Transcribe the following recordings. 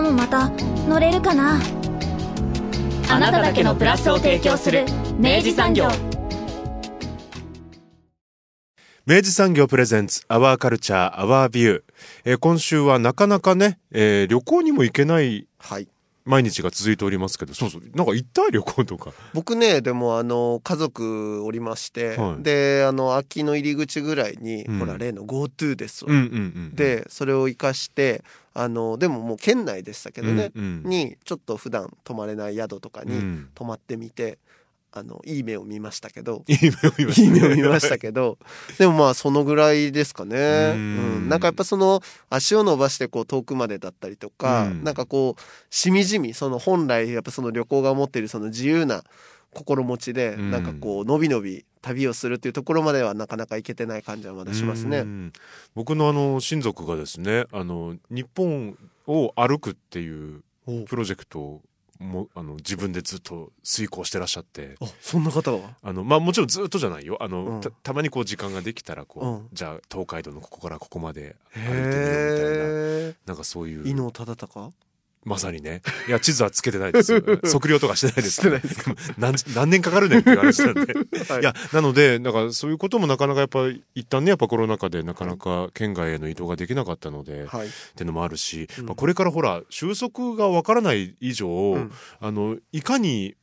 もまた乗れるかな？あなただけのプラスを提供する明治産業。明治産業プレゼンツアワーカルチャーアワービュー、えー今週はなかなかね、えー旅行にも行けないはい。毎日が続いておりますけどそうそう。なんか行った旅行とか。僕ね、でもあの、家族おりまして、はい。で、あの、秋の入り口ぐらいに、うん。ほら、例の GoTo ですわ。うんうんうんで、それを活かして、あの、でももう県内でしたけどね、うんうん。に、ちょっと普段泊まれない宿とかにうん。泊まってみて、あの、いい目を見ましたけど、いい目を見ましたいい目を見ましたけど、でもまあそのぐらいですかね。ううん。ん。なんかやっぱその足を伸ばしてこう遠くまでだったりとか、うん。なんかこう、しみじみ、その本来やっぱその旅行が持っているその自由な心持ちで、うん。なんかこう、のびのび旅をするっていうところまではなかなか行けてない感じはまだしますね。うん。僕のあの親族がですねあの日本を歩くっていう。プロジェクトをもあの自分でずっと遂行してらっしゃって。あ、そんな方は？あのまあもちろんずっとじゃないよ。あの、うん。たたまにこう時間ができたらこう、うん。じゃあ東海道のここからここまで歩いてみようみたいな。へなんかそういう。ー。伊能忠敬？まさにね。いや地図はつけてないですよ。測量とかしてないです。してないです 何何年かかるねんっていう話なんで。はい。いや、なので、なんかそういうこともなかなかやっぱ、一旦ね、やっぱコロナ禍でなかなか県外への移動ができなかったので、はい。っていうのもあるし、うん。まあ、これからほら、収束がわからない以上、ん。あの、いかに、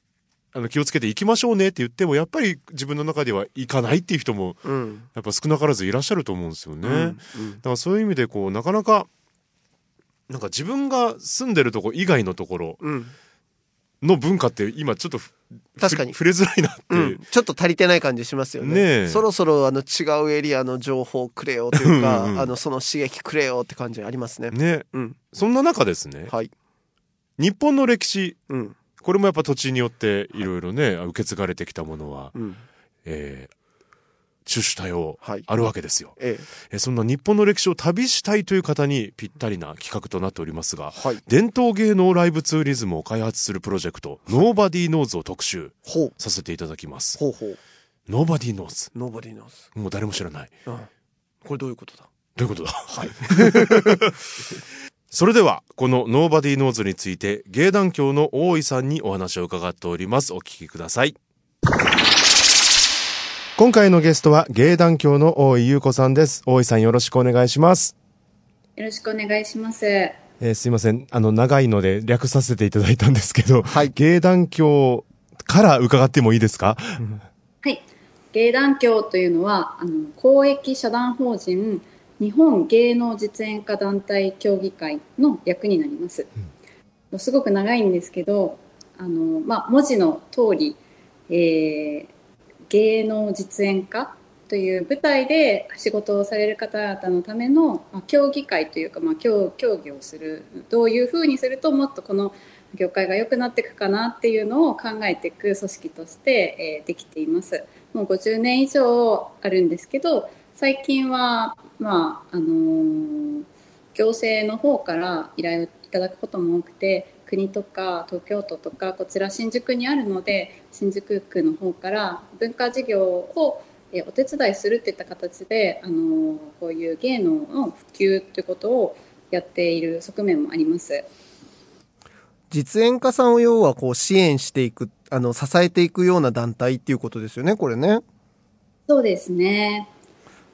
あの、気をつけて行きましょうねって言っても、やっぱり自分の中では行かないっていう人も、うん。やっぱ少なからずいらっしゃると思うんですよね。うん。だからそういう意味で、こう、なかなか、なんか自分が住んでるとこ以外のところうん。の文化って今ちょっとふ確かに触れづらいなって、うん、ちょっと足りてない感じしますよね。そろそろあの違うエリアの情報くれよというか、うんうんあのその刺激くれよって感じありますね。ね、うん。そんな中ですね、はい。日本の歴史、うん。これもやっぱ土地によっていろいろね、受け継がれてきたものは、うん。えー、種々多様はいあるわけですよ、ええーそんな日本の歴史を旅したいという方にぴったりな企画となっておりますが、え。はい。伝統芸能ライブツーリズムを開発するプロジェクト、Nobody Knows を特集。させていただきます。ほうほう。Nobody Knows。Nobody knows. もう誰も知らない。うん。これどういうことだ？どういうことだ？はい。それでは、この Nobody Knows について、芸団協の大井さんにお話を伺っております。お聞きください。今回のゲストは芸団協の大井優子さんです。大井さんよろしくお願いします。よろしくお願いします。えーすいません。あの、長いので略させていただいたんですけど、はい芸団協から伺ってもいいですか？はい。芸団協というのは、あの、公益社団法人日本芸能実演家団体協議会の略になります。すごく長いんですけど、あの、まあ、文字の通り、えー芸能実演家という舞台で仕事をされる方々のための、まあ、協議会というか、まあ、協協議をするどういうふうにするともっとこの業界が良くなっていくかなっていうのを考えていく組織として、えーできています。もう50年以上あるんですけど最近は、まああのー行政の方から依頼をいただくことも多くて国とか東京都とかこちら新宿にあるので新宿区の方から文化事業をえーお手伝いするっていった形で、あのーこういう芸能の普及ということをやっている側面もあります。実演家さんを要はこう支援していく、あの、支えていくような団体っていうことですよね、これね。そうですね。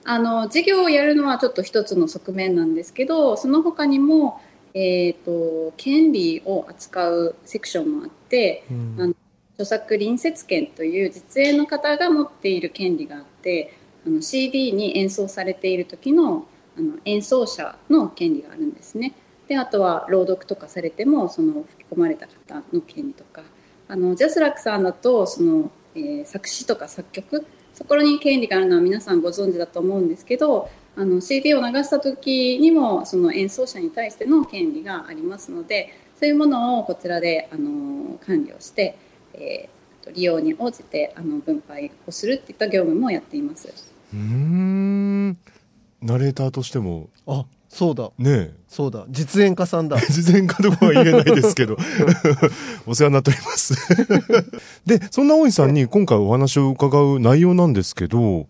あの事業をやるのはちょっと一つの側面なんですけど、その他にも、えっ、と権利を扱うセクションもあって、うんあの著作隣接権という実演の方が持っている権利があって、あの CD に演奏されている時のあの演奏者の権利があるんですね。で、あとは朗読とかされてもその吹き込まれた方の権利とか、あのジャスラックさんだとその、えー作詞とか作曲そこに権利があるのは皆さんご存知だと思うんですけどあの CD を流した時にもその演奏者に対しての権利がありますのでそういうものをこちらであの管理をして、えー、利用に応じてあの分配をするっていった業務もやっています。うんナレーターとしてもあそうだ。ねそうだ。実演家さんだ。実演家とかは言えないですけど、お世話になっておりますで、そんな大井さんに今回お話を伺う内容なんですけど、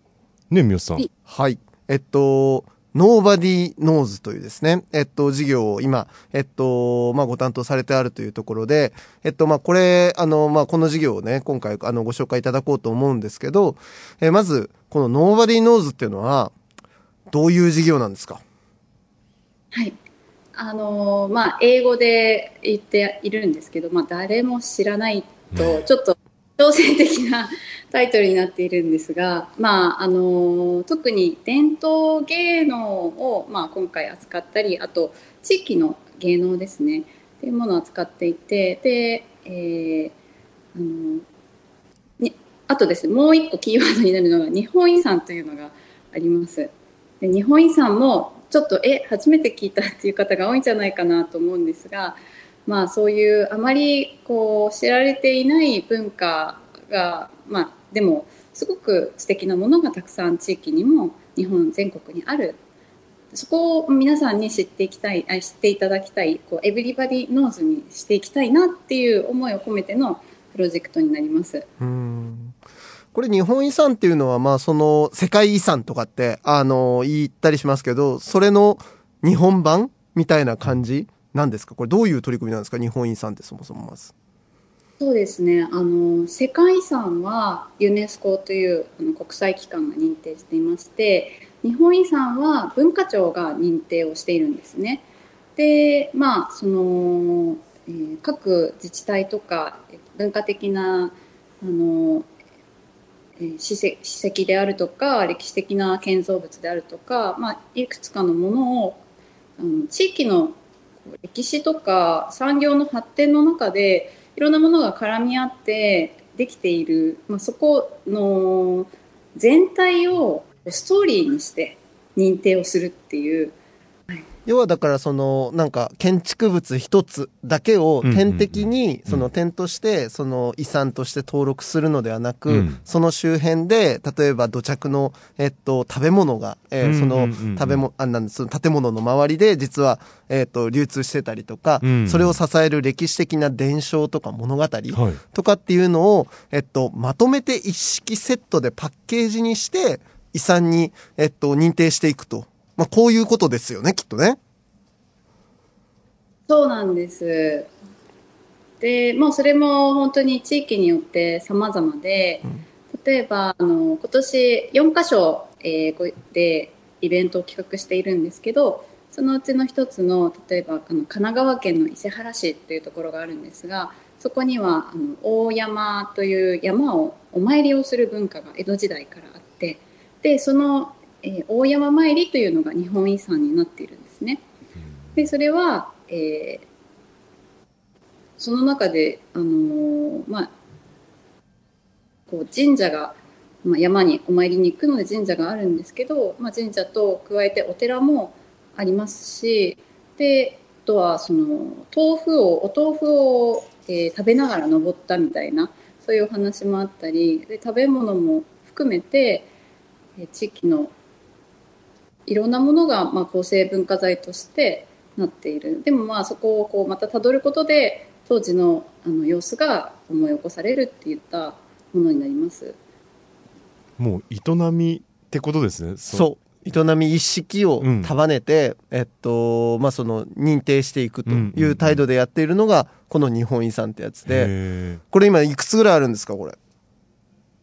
ね、三好さん。はい。えっと、Nobody Knows というですね、えっと、事業を今、えっと、まあ、ご担当されてあるというところで、えっと、まあ、これ、あの、まあ、この事業をね、今回、あの、ご紹介いただこうと思うんですけど、えまず、この Nobody Knows っていうのは、どういう事業なんですか？はい。あのまあ、英語で言っているんですけど、まあ、誰も知らないと、ちょっと挑戦的なタイトルになっているんですが、まあ、あの特に伝統芸能を、まあ、今回扱ったりあと地域の芸能ですねっていうものを扱っていてで、えー、あのにあとですねもう一個キーワードになるのが日本遺産というのがあります。で日本遺産もちょっとえ初めて聞いたっていう方が多いんじゃないかなと思うんですがまあ、そういうあまりこう知られていない文化が、まあ、でもすごく素敵なものがたくさん地域にも日本全国にあるそこを皆さんに知っていきたいあ知っていただきたいこうエブリバディノーズにしていきたいなっていう思いを込めてのプロジェクトになります。うんこれ日本遺産っていうのはまあその世界遺産とかってあの言ったりしますけどそれの日本版みたいな感じ何ですか？これどういう取り組みなんですか？日本遺産ってそもそもまず。そうですねあの世界遺産はユネスコというあの国際機関が認定していまして日本遺産は文化庁が認定をしているんですね。でまあその、えー、各自治体とか文化的なあの、えー、史跡であるとか歴史的な建造物であるとか、まあ、いくつかのものをあの地域の歴史とか産業の発展の中でいろんなものが絡み合ってできている、まあ、そこの全体をストーリーにして認定をするっていう。要はだからそのなんか建築物一つだけを点滴にその点としてその遺産として登録するのではなく、その周辺で例えば土着のえっと食べ物が、えー、その食べ物あなんです建物の周りで実はえっと流通してたりとか、それを支える歴史的な伝承とか物語とかっていうのをえっとまとめて一式セットでパッケージにして遺産にえっと認定していくと。まあ、こういうことですよね、きっとね。そうなんです。で、もうそれも本当に地域によって様々で、うん、例えば、あの、今年4カ所、えー、でイベントを企画しているんですけど、そのうちの一つの、例えば、あの神奈川県の伊勢原市というところがあるんですが、そこにはあの大山という山をお参りをする文化が江戸時代からあってでそのえー、大山参りというのが日本遺産になっているんですね。でそれは、えー、その中で、あのー、まあ、こう神社が、まあ、山にお参りに行くので神社があるんですけど、まあ、神社と加えてお寺もありますしであとはその豆腐をお豆腐を、えー、食べながら登ったみたいなそういうお話もあったりで食べ物も含めて地域のいろんなものがまあ構成文化財としてなっている。でもまあそこをこうまたたどることで当時のあの様子が思い起こされるっていったものになります。もう営みってことですね。そう。営み一式を束ねて、うん、えっとまあその認定していくという態度でやっているのがこの日本遺産ってやつで。これ今いくつぐらいあるんですかこれ？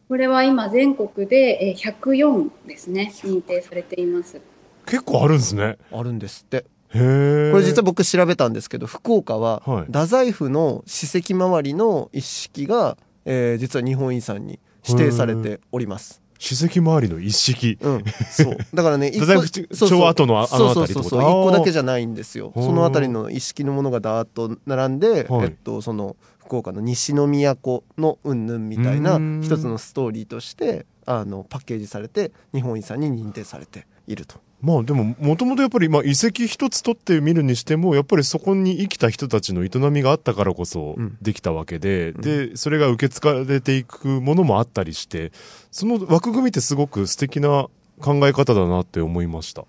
これは今全国で104ですね。認定されています結構あるんですね。あるんですって。これ実は僕調べたんですけど福岡は太宰府の史跡周りの一式が、えー、実は日本遺産に指定されております。史跡周りの一式。うん。そう。だからね、太宰府町跡のあの辺りそうそうそう。一個だけじゃないんですよ。その辺りの一式のものがダーッと並んで、えっと、その、福岡の西の都の云々みたいな一つのストーリーとして、あの、パッケージされて、日本遺産に認定されていると。まあでも、もともとやっぱり、まあ遺跡一つ取ってみるにしても、やっぱりそこに生きた人たちの営みがあったからこそできたわけで、うん、で、それが受け継がれていくものもあったりして、その枠組みってすごく素敵な考え方だなって思いました。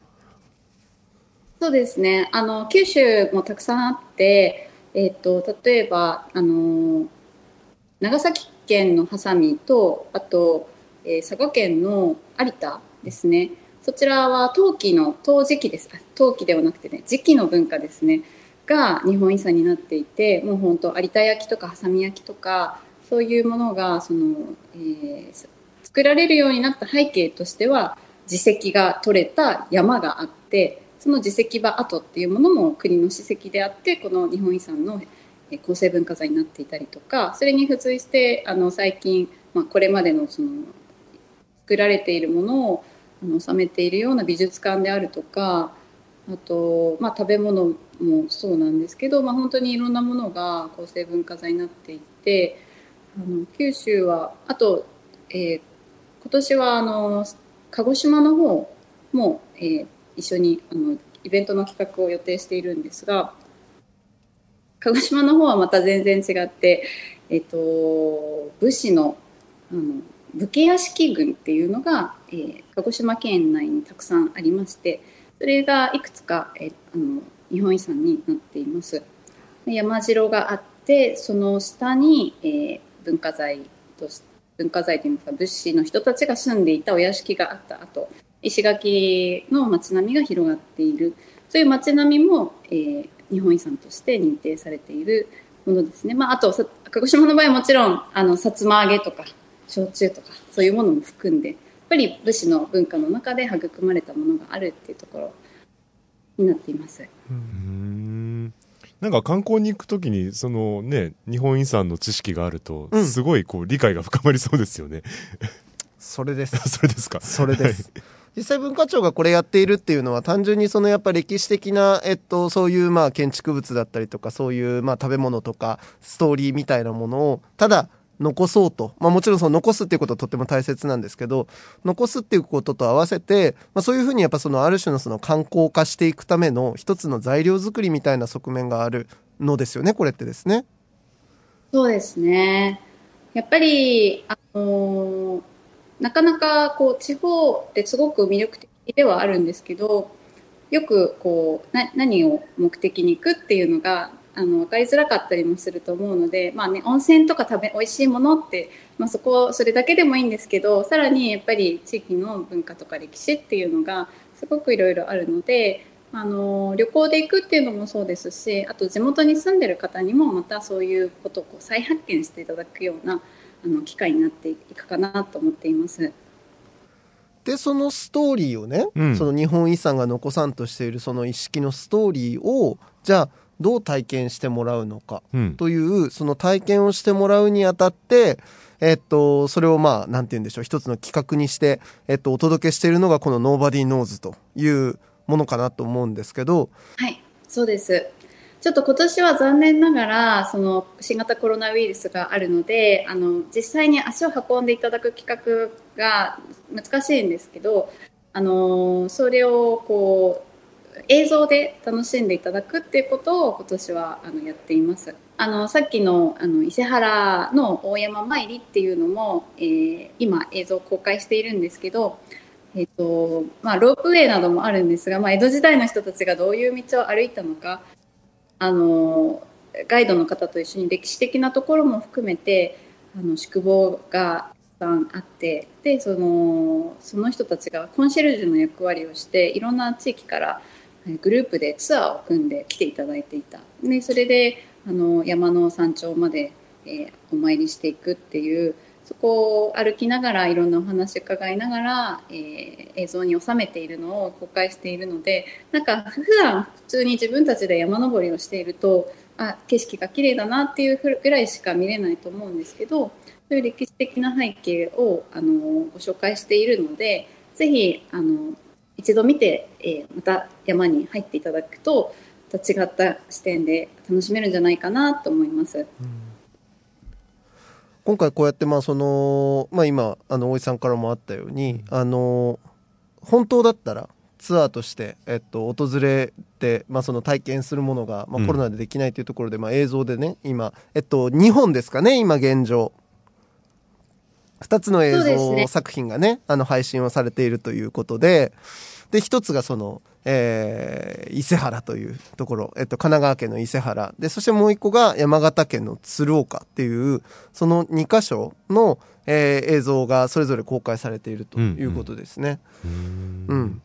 そうですね。あの、九州もたくさんあって、えっ、ー、と、例えば、あの、長崎県のハサミと、あと、えー、佐賀県の有田ですね。そちらは陶器の陶磁器です。陶器ではなくてね、磁器の文化ですね。が日本遺産になっていて、もう本当有田焼とかハサミ焼きとか、そういうものが、その、えー、作られるようになった背景としては、自石が取れた山があって、その自石場跡っていうものも国の史跡であって、この日本遺産の構成文化財になっていたりとか、それに付随して、あの、最近、まあ、これまでのその、作られているものをの収めているような美術館であるとかあと、まあ、食べ物もそうなんですけど、まあ、本当にいろんなものが構成文化財になっていてあの九州はあと、えー、今年はあの鹿児島の方も、えー、一緒にあのイベントの企画を予定しているんですが鹿児島の方はまた全然違って、えっ、ー、と武士のあの武家屋敷群っていうのが、えー、鹿児島県内にたくさんありましてそれがいくつか、えー、あの日本遺産になっています。山城があってその下に、えー、文化財とし文化財といいますか物資の人たちが住んでいたお屋敷があった後石垣の街並みが広がっている。そういう街並みも、えー、日本遺産として認定されているものですね、まあ、あと鹿児島の場合はもちろんあの薩摩揚げとか焼酎とかそういうものも含んでぱり武士の文化の中で育まれたものがあるっていうところになっています。うんなんか観光に行くときにそのね日本遺産の知識があるとすごいこう理解が深まりそうですよね。それです。それですか？それです。実際文化庁がこれやっているっていうのは単純にそのやっぱ歴史的な、えっと、そういうまあ建築物だったりとかそういうまあ食べ物とかストーリーみたいなものをただ残そうと。まあもちろんその残すっていうことはとっても大切なんですけど、残すっていうことと合わせて、まあそういうふうにやっぱそのある種のその観光化していくための一つの材料作りみたいな側面があるのですよね、これってですね。そうですね。やっぱり、あのー、なかなかこう地方ってすごく魅力的ではあるんですけど、よくこう、な、何を目的に行くっていうのがあの分かりづらかったりもすると思うので、まあね、温泉とか食べ美味しいものって、まあ、そこそれだけでもいいんですけどさらにやっぱり地域の文化とか歴史っていうのがすごくいろいろあるのであの旅行で行くっていうのもそうですしあと地元に住んでる方にもまたそういうことをこう再発見していただくようなあの機会になっていくかなと思っています。でそのストーリーをね、うん、その日本遺産が残さんとしているその意識のストーリーをじゃあどう体験してもらうのかという、うん、その体験をしてもらうにあたって、えっと、それをまあ、なんて言うんでしょう、一つの企画にして、えっと、お届けしているのがこの Nobody Knows というものかなと思うんですけど。はい、そうです。ちょっと今年は残念ながら、その新型コロナウイルスがあるので、あの、実際に足を運んでいただく企画が難しいんですけど、あの、それをこう、映像で楽しんでいただくっていうことを今年はあのやっています。あのさっきのあの伊勢原の大山参りっていうのも、えー、今映像公開しているんですけど、えーとまあ、ロープウェイなどもあるんですが、まあ、江戸時代の人たちがどういう道を歩いたのかあのガイドの方と一緒に歴史的なところも含めてあの宿坊がたくさんあってでそのその人たちがコンシェルジュの役割をしていろんな地域からグループでツアーを組んで来ていただいていた。でそれであの山の山頂まで、えー、お参りしていくっていうそこを歩きながらいろんなお話伺いながら、えー、映像に収めているのを公開しているのでなんか普段普通に自分たちで山登りをしているとあ景色が綺麗だなっていうぐらいしか見れないと思うんですけどそういう歴史的な背景をあのご紹介しているのでぜひあの一度見て、えー、また山に入っていただくとまた違った視点で楽しめるんじゃないかなと思います。うん。今回こうやってまあその、まあ、今あの大井さんからもあったように、あの本当だったらツアーとして、えっと、訪れて、まあ、その体験するものが、まあ、コロナでできないというところで、まあ、映像でね今、えっと、2本ですかね今現状2つの映像作品がねあの配信をされているということでで1つがその、えー伊勢原というところ、えっと、神奈川県の伊勢原。でそしてもう1個が山形県の鶴岡っていうその2箇所の、えー映像がそれぞれ公開されているということですね。うん、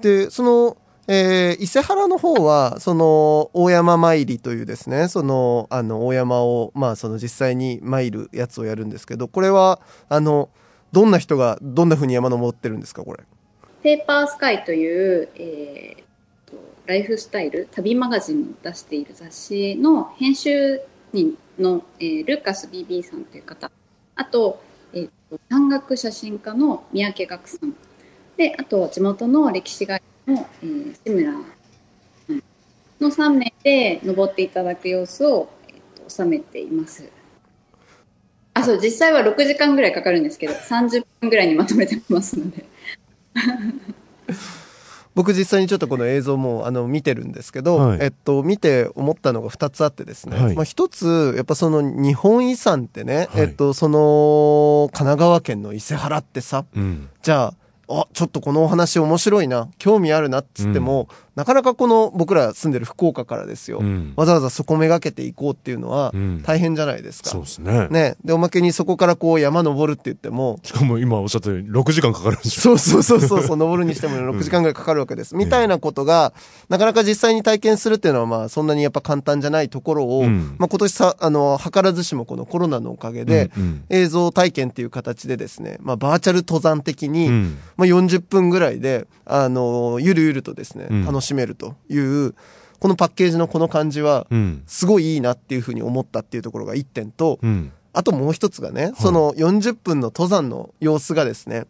でその、えー伊勢原の方はその大山参りというですねそのあの大山を、まあ、その実際に参るやつをやるんですけどこれはあのどんな人がどんなふうに山登ってるんですかこれ？ペーパースカイという、えーライフスタイル旅マガジンを出している雑誌の編集人の、えールーカス BB さんという方あと,、えー山岳写真家の三宅岳さんであと地元の歴史会の、えー志村さんの3名で登っていただく様子を、えーと収めています。あそう実際は6時間ぐらいかかるんですけど30分ぐらいにまとめてますので。僕実際にちょっとこの映像もあの見てるんですけど、はいえっと、見て思ったのが2つあってですね、はいまあ、1つやっぱその日本遺産ってね、はいえっと、その神奈川県の伊勢原ってさうん。じゃああちょっとこのお話面白いな。興味あるなっつっても、なかなかこの僕ら住んでる福岡からですよ、うん。わざわざそこめがけていこうっていうのはうん。大変じゃないですか。そうですね。ね、でおまけにそこからこう山登るって言っても。しかも今おっしゃったように6時間かかるんでしょ。そうそうそうそうそう、登るにしても 6時間ぐらいかかるわけです。みたいなことが、なかなか実際に体験するっていうのは、まあ、そんなにやっぱ簡単じゃないところを、うん。まあ今年さ、あの、図らずしもこのコロナのおかげで、うんうん。映像体験っていう形でですね、まあ、バーチャル登山的に、うん。まあ、40分ぐらいで、あの、ゆるゆるとですね、うん。楽しめるという、このパッケージのこの感じは、うん。すごいいいなっていうふうに思ったっていうところが一点と、うん。あともう一つがね、その40分の登山の様子がですね、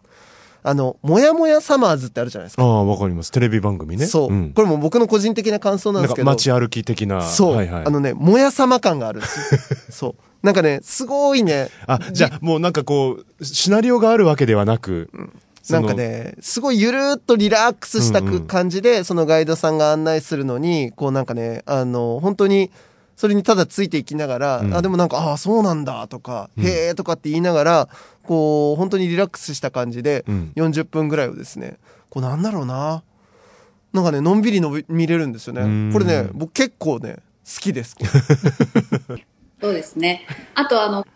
あの、もやもやサマーズってあるじゃないですか。ああ、わかります。テレビ番組ね。そう、んこれも僕の個人的な感想なんですけど。街歩き的な。そう、はいはい。あのね、もやさま感があるんですよ。そう。なんかね、すごいね、あ、じゃあもうなんかこう、シナリオがあるわけではなく、そのなんか、ね、すごいゆるーっとリラックスしたくうんうん感じで、そのガイドさんが案内するのに、こうなんかね、あの、本当に、それにただついていきながら、うんあ、でもなんか、ああ、そうなんだとか、うんへえとかって言いながら、こう、本当にリラックスした感じで、うん40分ぐらいをですね、こうなんだろうな。なんかね、のんびりのび見れるんですようんね。これね、僕結構ね、好きです。そうですね。あとあの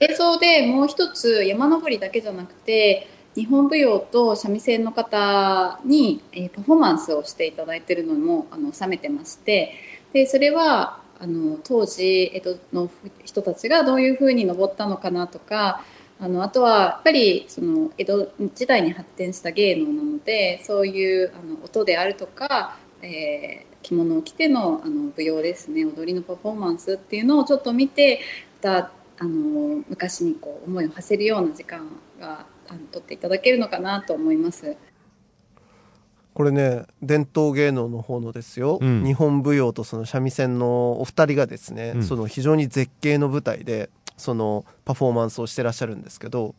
映像でもう一つ山登りだけじゃなくて日本舞踊と三味線の方に、えーパフォーマンスをしていただいてるのもあの収めてましてでそれはあの当時江戸の人たちがどういうふうに登ったのかなとかあのあとはやっぱりその江戸時代に発展した芸能なのでそういうあの音であるとか、えー着物を着てのあの舞踊ですね踊りのパフォーマンスっていうのをちょっと見てまたあの昔にこう思いを馳せるような時間があの取っていただけるのかなと思います。これね伝統芸能の方のですよ、うん。日本舞踊とその三味線のお二人がですね、うん。その非常に絶景の舞台でそのパフォーマンスをしてらっしゃるんですけど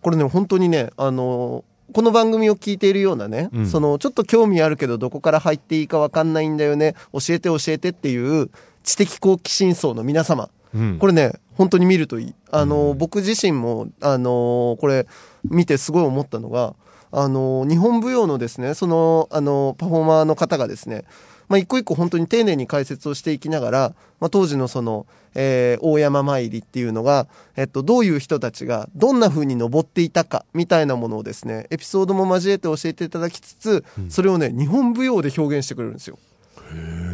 これね本当にねあのこの番組を聞いているようなね、うん。そのちょっと興味あるけどどこから入っていいか分かんないんだよね教えて教えてっていう知的好奇心層の皆様。うん。これね本当に見るといい。あの、うん。僕自身もあのこれ見てすごい思ったのがあの日本舞踊のですねそのあのパフォーマーの方がですねまあ、一個一個本当に丁寧に解説をしていきながら、まあ、当時のその、えー大山参りっていうのが、えっと、どういう人たちがどんな風に登っていたかみたいなものをですねエピソードも交えて教えていただきつつ、それをね日本舞踊で表現してくれるんですよ。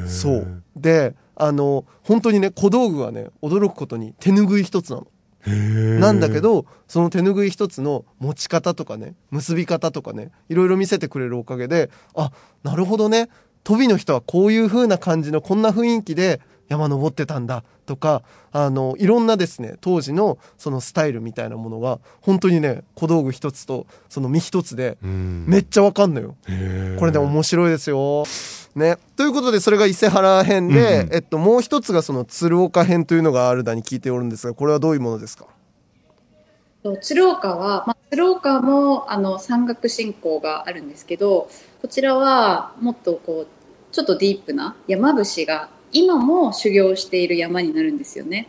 そうであの本当にね小道具はね驚くことに手ぬぐい一つなの。なんだけどその手ぬぐい一つの持ち方とかね結び方とかねいろいろ見せてくれるおかげであなるほどね。飛びの人はこういう風な感じのこんな雰囲気で山登ってたんだとかあのいろんなですね当時のそのスタイルみたいなものが本当にね小道具一つとその身一つでうん。めっちゃわかんのよ。これね面白いですよ。ね、ということでそれが伊勢原編で、うんうん。えっと、もう一つがその鶴岡編というのがあるだに聞いておるんですがこれはどういうものですか？と鶴岡は、まあ、鶴岡もあの山岳信仰があるんですけどこちらはもっとこうちょっとディープな山伏が今も修行している山になるんですよね。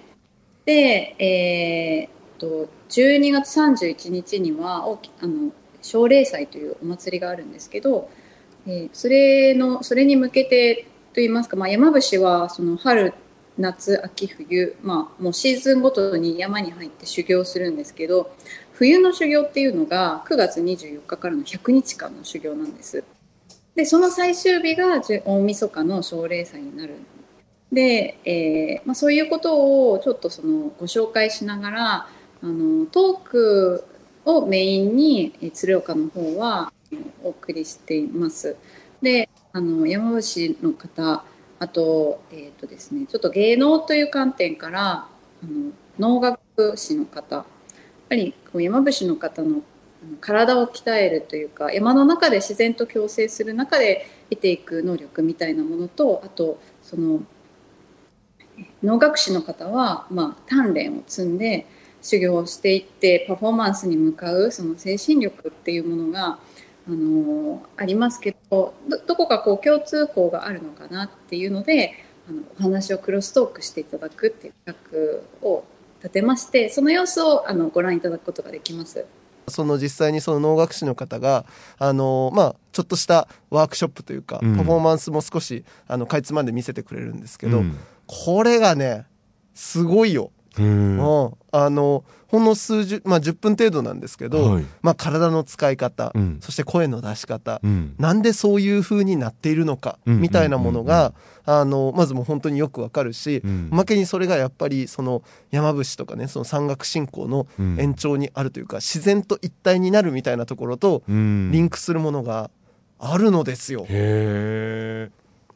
で、えー、と12月31日には大きあの奨励祭というお祭りがあるんですけど、えー、それのそれに向けてといいますか、まあ、山伏はその春夏秋冬、まあ、もうシーズンごとに山に入って修行するんですけど冬の修行っていうのが9月24日からの100日間の修行なんですでその最終日が大晦日の奨励祭になるで、えーまあ、そういうことをちょっとそのご紹介しながらあのトークをメインにえ鶴岡の方はお送りしています。であの山伏の方あと,、えーとですね、ちょっと芸能という観点からあの能楽師の方やっぱりこう山伏の方の体を鍛えるというか山の中で自然と共生する中で得ていく能力みたいなものとあとその能楽師の方は、まあ、鍛錬を積んで修行をしていってパフォーマンスに向かうその精神力っていうものがあのありますけどどこかこう共通項があるのかなっていうのであのお話をクロストークしていただくっていう企画を立てましてその様子をあのご覧いただくことができます。その実際にその能楽師の方が、あの、まあ、ちょっとしたワークショップというか、うん、パフォーマンスも少し、あの、かいつまんで見せてくれるんですけど、うん、これがね、すごいよ。うん、あのほんの数十、まあ、10分程度なんですけど、はい、まあ、体の使い方、うん、そして声の出し方、うん、なんでそういう風になっているのか、みたいなものが、あのまずもう本当によくわかるし、うん、おまけにそれがやっぱりその山伏とかねその山岳信仰の延長にあるというか、自然と一体になるみたいなところとリンクするものがあるのですよ。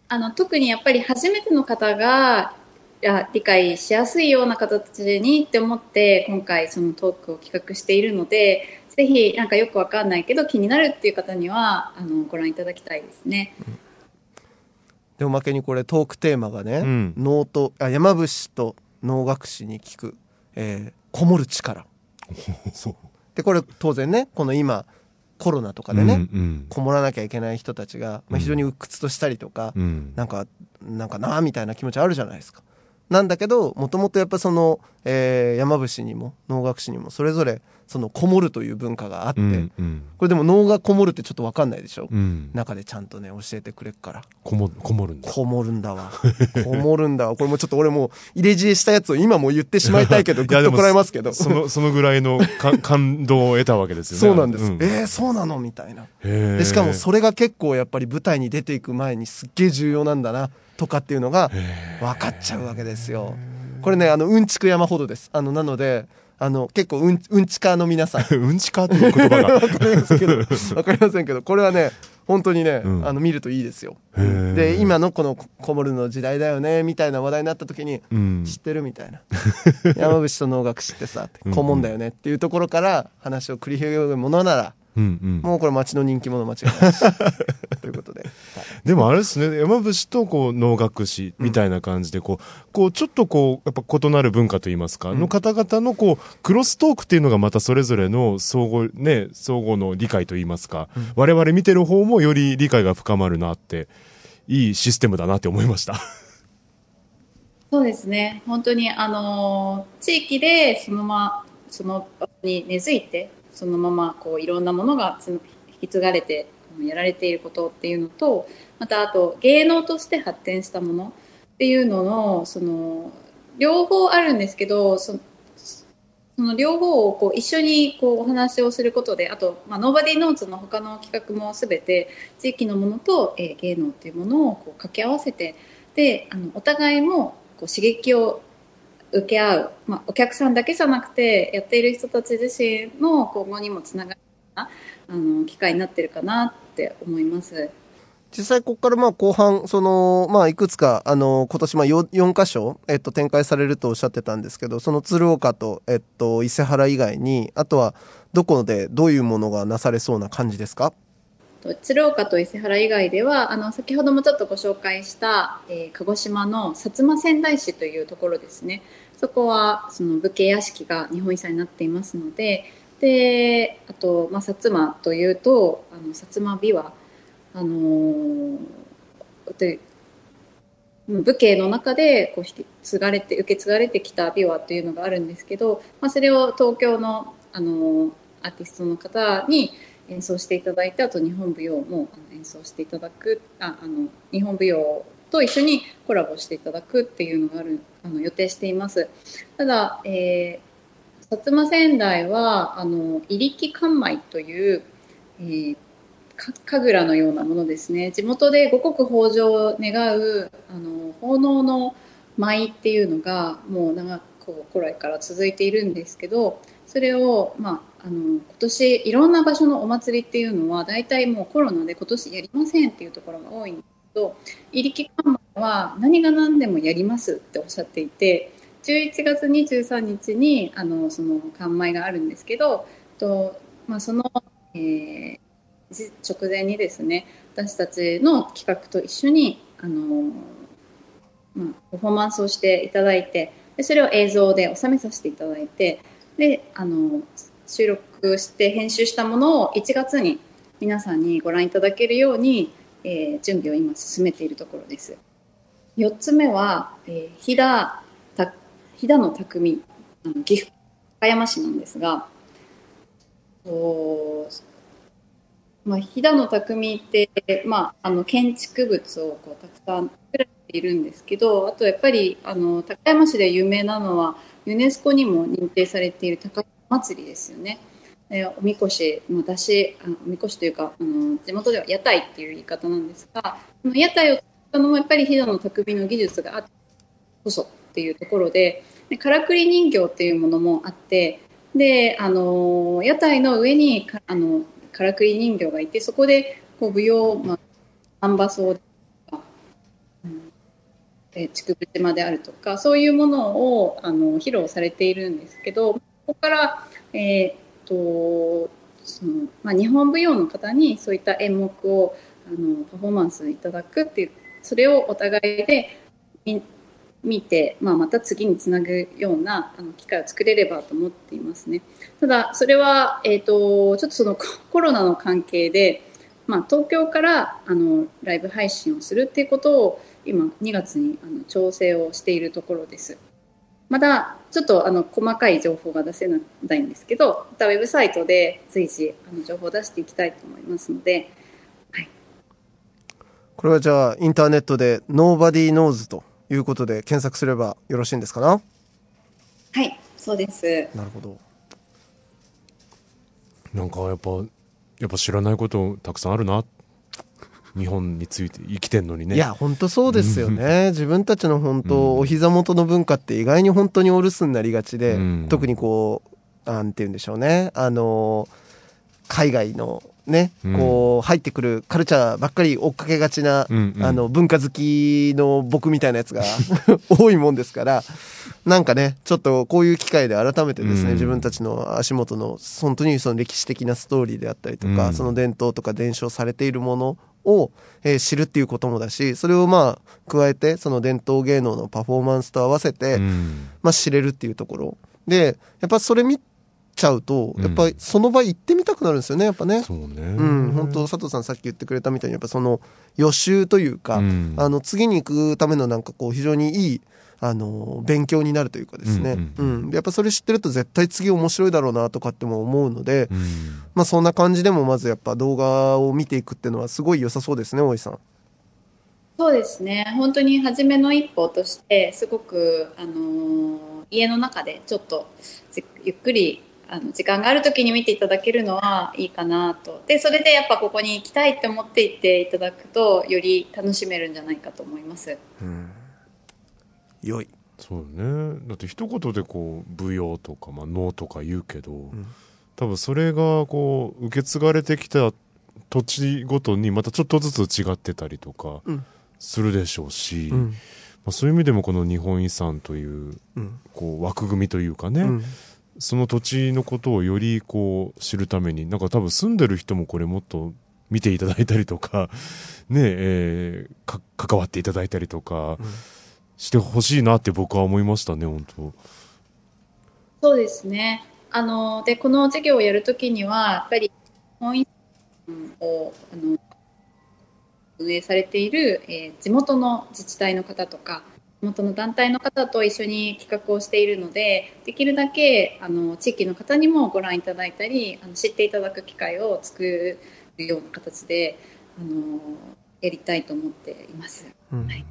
あの特にやっぱり初めての方がや理解しやすいような形にって思って今回そのトークを企画しているのでぜひなんかよくわかんないけど気になるっていう方にはあのご覧いただきたいですね。でおまけにこれトークテーマがね、うん、能とあ山伏と能楽師に聞く、えー、こもる力。でこれ当然ねこの今コロナとかでね、うんうん、こもらなきゃいけない人たちが、まあ、非常に鬱屈としたりとか、うん、なんかなんかなみたいな気持ちあるじゃないですか。なんだけどもともとやっぱその、えー、山伏にも能楽師にもそれぞれそのこもるという文化があって、うんうん、これでも能がこもるってちょっと分かんないでしょ、うん、中でちゃんとね教えてくれっから。こもこもるんだ。こもるんだわ。こもるんだわ。これもちょっと俺も入れ知恵したやつを今も言ってしまいたいけど ぐっとこらえますけど。そのそのぐらいの 感動を得たわけですよね。そうなんです、うん、えー、そうなの？みたいな。でしかもそれが結構やっぱり舞台に出ていく前にすっげえ重要なんだなとかっていうのが分かっちゃうわけですよ。これねあのうんちく山ほどです。あのなのであの結構うんうんちかの皆さん。うんちか っていう言葉が。分かりますけど分かりませんけどこれはね本当にね、うん、あの見るといいですよ。で今のこのこもるの時代だよねみたいな話題になった時に、うん、知ってるみたいな。山伏と能楽師ってさ こもんだよねっていうところから話を繰り広げるものならうんうん、もうこれ町の人気者間違いない ということで、はい、でもあれですね。山伏とこう能楽師みたいな感じでこう,、こうちょっとこうやっぱ異なる文化といいますか、うん、の方々のこうクロストークっていうのがまたそれぞれの相互ね相互の理解といいますか、うん、我々見てる方もより理解が深まるなっていいシステムだなって思いました。そうですね。本当にあの地域でそのまその場に根付いてそのままこういろんなものが引き継がれてやられていることっていうのとまたあと芸能として発展したものっていうののその両方あるんですけどその両方をこう一緒にこうお話をすることであと、まあ、ノーバディーノーツの他の企画も全て地域のものと、えー、芸能っていうものをこう掛け合わせてであのお互いもこう刺激を受け合う、まあ、お客さんだけじゃなくてやっている人たち自身の今後にもつながるあの機会になってるかなって思います。実際ここからまあ後半、その、まあいくつか、あの、今年まあ 4, 4箇所、えっと、展開されるとおっしゃってたんですけど、その鶴岡と、えっと、伊勢原以外に、あとは、どこでどういうものがなされそうな感じですか？鶴岡と伊勢原以外ではあの先ほどもちょっとご紹介した、えー、鹿児島の薩摩仙台市というところですねそこはその武家屋敷が日本遺産になっていますのでであと、まあ、薩摩というとあの薩摩琵琶あのー、で武家の中でこう引き継がれて受け継がれてきた琵琶というのがあるんですけど、まあ、それを東京のあのアーティストの方に演奏していただいてあと日本舞踊も演奏していただくああの日本舞踊と一緒にコラボしていただくっていうのがあるあの予定しています。ただ、えー、薩摩仙台はあの入力関米という、えー、神楽のようなものですね。地元で五穀豊穣を願うあの奉納の舞っていうのがもう長く古来から続いているんですけどそれを、まあ、あの今年いろんな場所のお祭りっていうのは大体もうコロナで今年やりませんっていうところが多いんです。ど入力看板は何が何でもやりますっておっしゃっていて11月23日にあのその完売があるんですけどと、まあ、その、えー、直前にですね私たちの企画と一緒にあの、まあ、パフォーマンスをしていただいてでそれを映像で収めさせていただいてであの収録して編集したものを1月に皆さんにご覧いただけるように、えー、準備を今進めているところです4つ目は、えー、飛騨飛騨の匠あの岐阜高山市なんですがまあ、飛騨の匠って、まあ、あの建築物をこうたくさん作られているんですけどあとやっぱりあの高山市で有名なのはユネスコにも認定されている高山祭りですよね。えおみこし、私、あおみこしというかあの地元では屋台っていう言い方なんですがその屋台を作ったのもやっぱり飛騨の匠の技術があってこそっていうところででからくり人形っていうものもあってであの屋台の上にかあのからくり人形がいてそこでこう舞踊、まあ、アンバソーとか、うんえ竹生島であるとかそういうものをあの披露されているんですけどここから、えー、とそのまあ、日本舞踊の方にそういった演目をあのパフォーマンスいただくっていうそれをお互いで見て、まあ、また次につなぐようなあの機会を作れればと思っていますね。ただ、それは、えっ、ー、と、ちょっとそのコロナの関係で、まあ、東京からあのライブ配信をするっていうことを今2月にあの調整をしているところです。まだちょっとあの細かい情報が出せないんですけど、またウェブサイトで随時あの情報を出していきたいと思いますので、はい。これはじゃあインターネットで Nobody Knows ということで検索すればよろしいんですかな？はいそうです。なるほど。なんかやっぱやっぱ知らないことたくさんあるな日本について生きてんのにね。いや本当そうですよね。自分たちの本当、うん、お膝元の文化って意外に本当にお留守になりがちで、うん、特にこうなんて言うんでしょうね。あの海外のね、うん、こう入ってくるカルチャーばっかり追っかけがちな、うんうん、あの文化好きの僕みたいなやつが 多いもんですからなんかねちょっとこういう機会で改めてですね、うん、自分たちの足元の本当にその歴史的なストーリーであったりとか、うん、その伝統とか伝承されているものを、えー、知るっていうこともだしそれをまあ加えてその伝統芸能のパフォーマンスと合わせて、まあ、知れるっていうところでやっぱそれ見ちゃうと、やっぱりその場行ってみたくなるんですよね、やっぱね。そうね。うん、本当佐藤さんさっき言ってくれたみたいに、やっぱその予習というか、うん、あの、次に行くためのなんかこう、非常にいい、あの、勉強になるというかですね。うん、うんうん、やっぱそれ知ってると絶対次面白いだろうなとかっても思うので、うん、まあそんな感じでもまずやっぱ動画を見ていくっていうのはすごい良さそうですね、大井さん。そうですね。本当に初めの一歩として、すごく、あのー、家の中でちょっとゆっくりあの時間がある時に見ていただけるのはいいかなとでそれでやっぱここに行きたいって思っていっていただくとより楽しめるんじゃないかと思います。うん、良い。そうね。だって一言でこう舞踊とか、まあ、能とか言うけど、うん、多分それがこう受け継がれてきた土地ごとにまたちょっとずつ違ってたりとかするでしょうし、うん、まあ、そういう意味でもこの日本遺産という,、こう枠組みというかね、その土地のことをよりこう知るために、なんか多分住んでる人もこれもっと見ていただいたりとか、ねえー、か、関わっていただいたりとか、してほしいなって僕は思いましたね、本当そうですね。あの、で、この授業をやるときには、やっぱり、本院を、あの、運営されている、えー、地元の自治体の方とか地元の団体の方と一緒に企画をしているのでできるだけあの地域の方にもご覧いただいたりあの知っていただく機会を作るような形であのやりたいと思っています。うん、はい、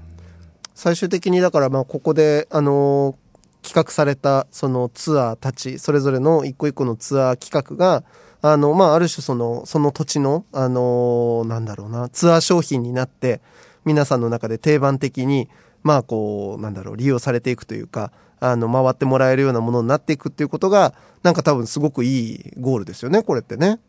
最終的にだからまあここであの企画されたそのツアーたちそれぞれの一個一個のツアー企画があの、まあ、ある種その、その土地の、あのなんだろうな、ツアー商品になって、皆さんの中で定番的に、まあ、こう、なんだろう、利用されていくというか、あの、回ってもらえるようなものになっていくっていうことが、なんか多分すごくいいゴールですよね、これってね。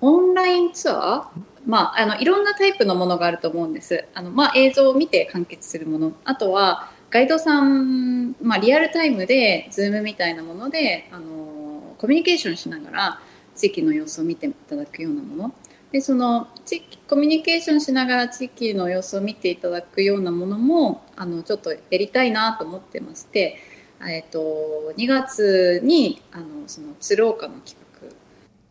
オンラインツアー？まあ、あの、いろんなタイプのものがあると思うんです。あの、まあ、映像を見て完結するもの。あとは、ガイドさん、まあ、リアルタイムで、ズームみたいなもので、あの、コミュニケーションしながら、地域の様子を見ていただくようなものでその地域コミュニケーションしながら地域の様子を見ていただくようなものもあのちょっとやりたいなと思ってまして、えっと、2月にあのその鶴岡の企画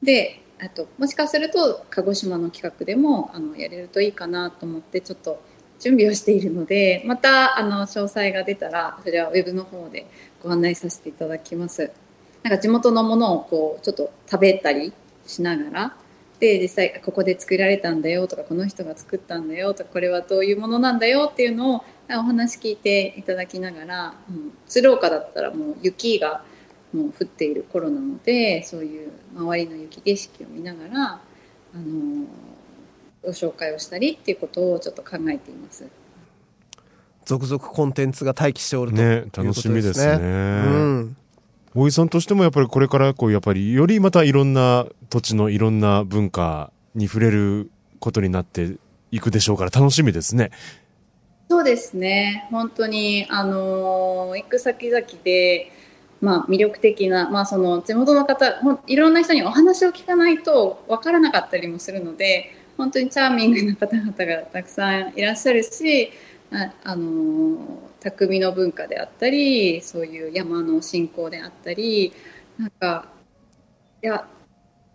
であともしかすると鹿児島の企画でもあのやれるといいかなと思ってちょっと準備をしているのでまたあの詳細が出たらそれはウェブの方でご案内させていただきます。なんか地元のものをこうちょっと食べたりしながらで実際ここで作られたんだよとかこの人が作ったんだよとかこれはどういうものなんだよっていうのをお話聞いていただきながら、うん、鶴岡だったらもう雪がもう降っている頃なのでそういう周りの雪景色を見ながら、あのご紹介をしたりっていうことをちょっと考えています。続々コンテンツが待機しておるということですね。ね楽しみですね。うん大井さんとしてもやっぱりこれからこうやっぱりよりまたいろんな土地のいろんな文化に触れることになっていくでしょうから楽しみですね。そうですね。本当にあの行く先々で。まあ、魅力的な、まあ、その地元の方いろんな人にお話を聞かないと分からなかったりもするので本当にチャーミングな方々がたくさんいらっしゃるしあ、あの匠の文化であったりそういう山の信仰であったりなんかいや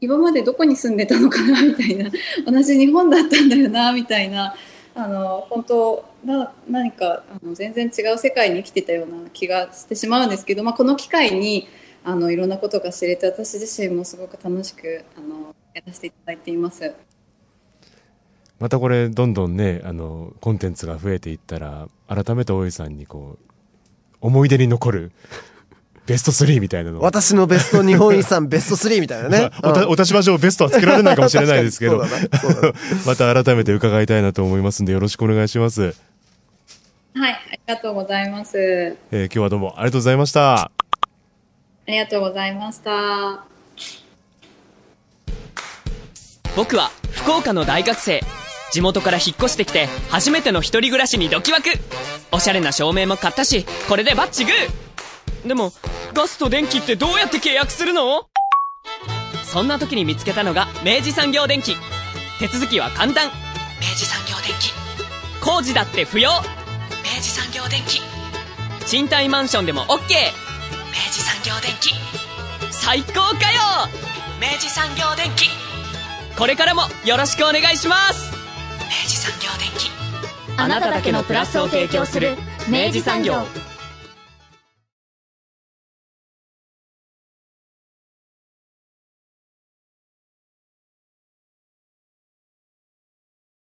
今までどこに住んでたのかなみたいな同じ日本だったんだよなみたいなあの本当な何かあの全然違う世界に生きてたような気がしてしまうんですけど、まあ、この機会にあのいろんなことが知れて私自身もすごく楽しくあのやらせていただいています。またこれどんどんねあのコンテンツが増えていったら改めて大井さんにこう思い出に残るベスト3みたいなの私のベスト日本遺産ベスト3みたいなね。まあ、お立場上ベストはつけられないかもしれないですけど、また改めて伺いたいなと思いますんでよろしくお願いします。はい、ありがとうございます。えー、今日はどうもありがとうございました。ありがとうございました。僕は福岡の大学生。地元から引っ越してきて初めての一人暮らしにドキワクおしゃれな照明も買ったしこれでバッチグーでもガスと電気ってどうやって契約するの？そんな時に見つけたのが明治産業電機手続きは簡単明治産業電機工事だって不要明治産業電機。賃貸マンションでも OK 明治産業電機。最高かよ。明治産業電機。これからもよろしくお願いします。明治産業電機。あなただけのプラスを提供する明治産業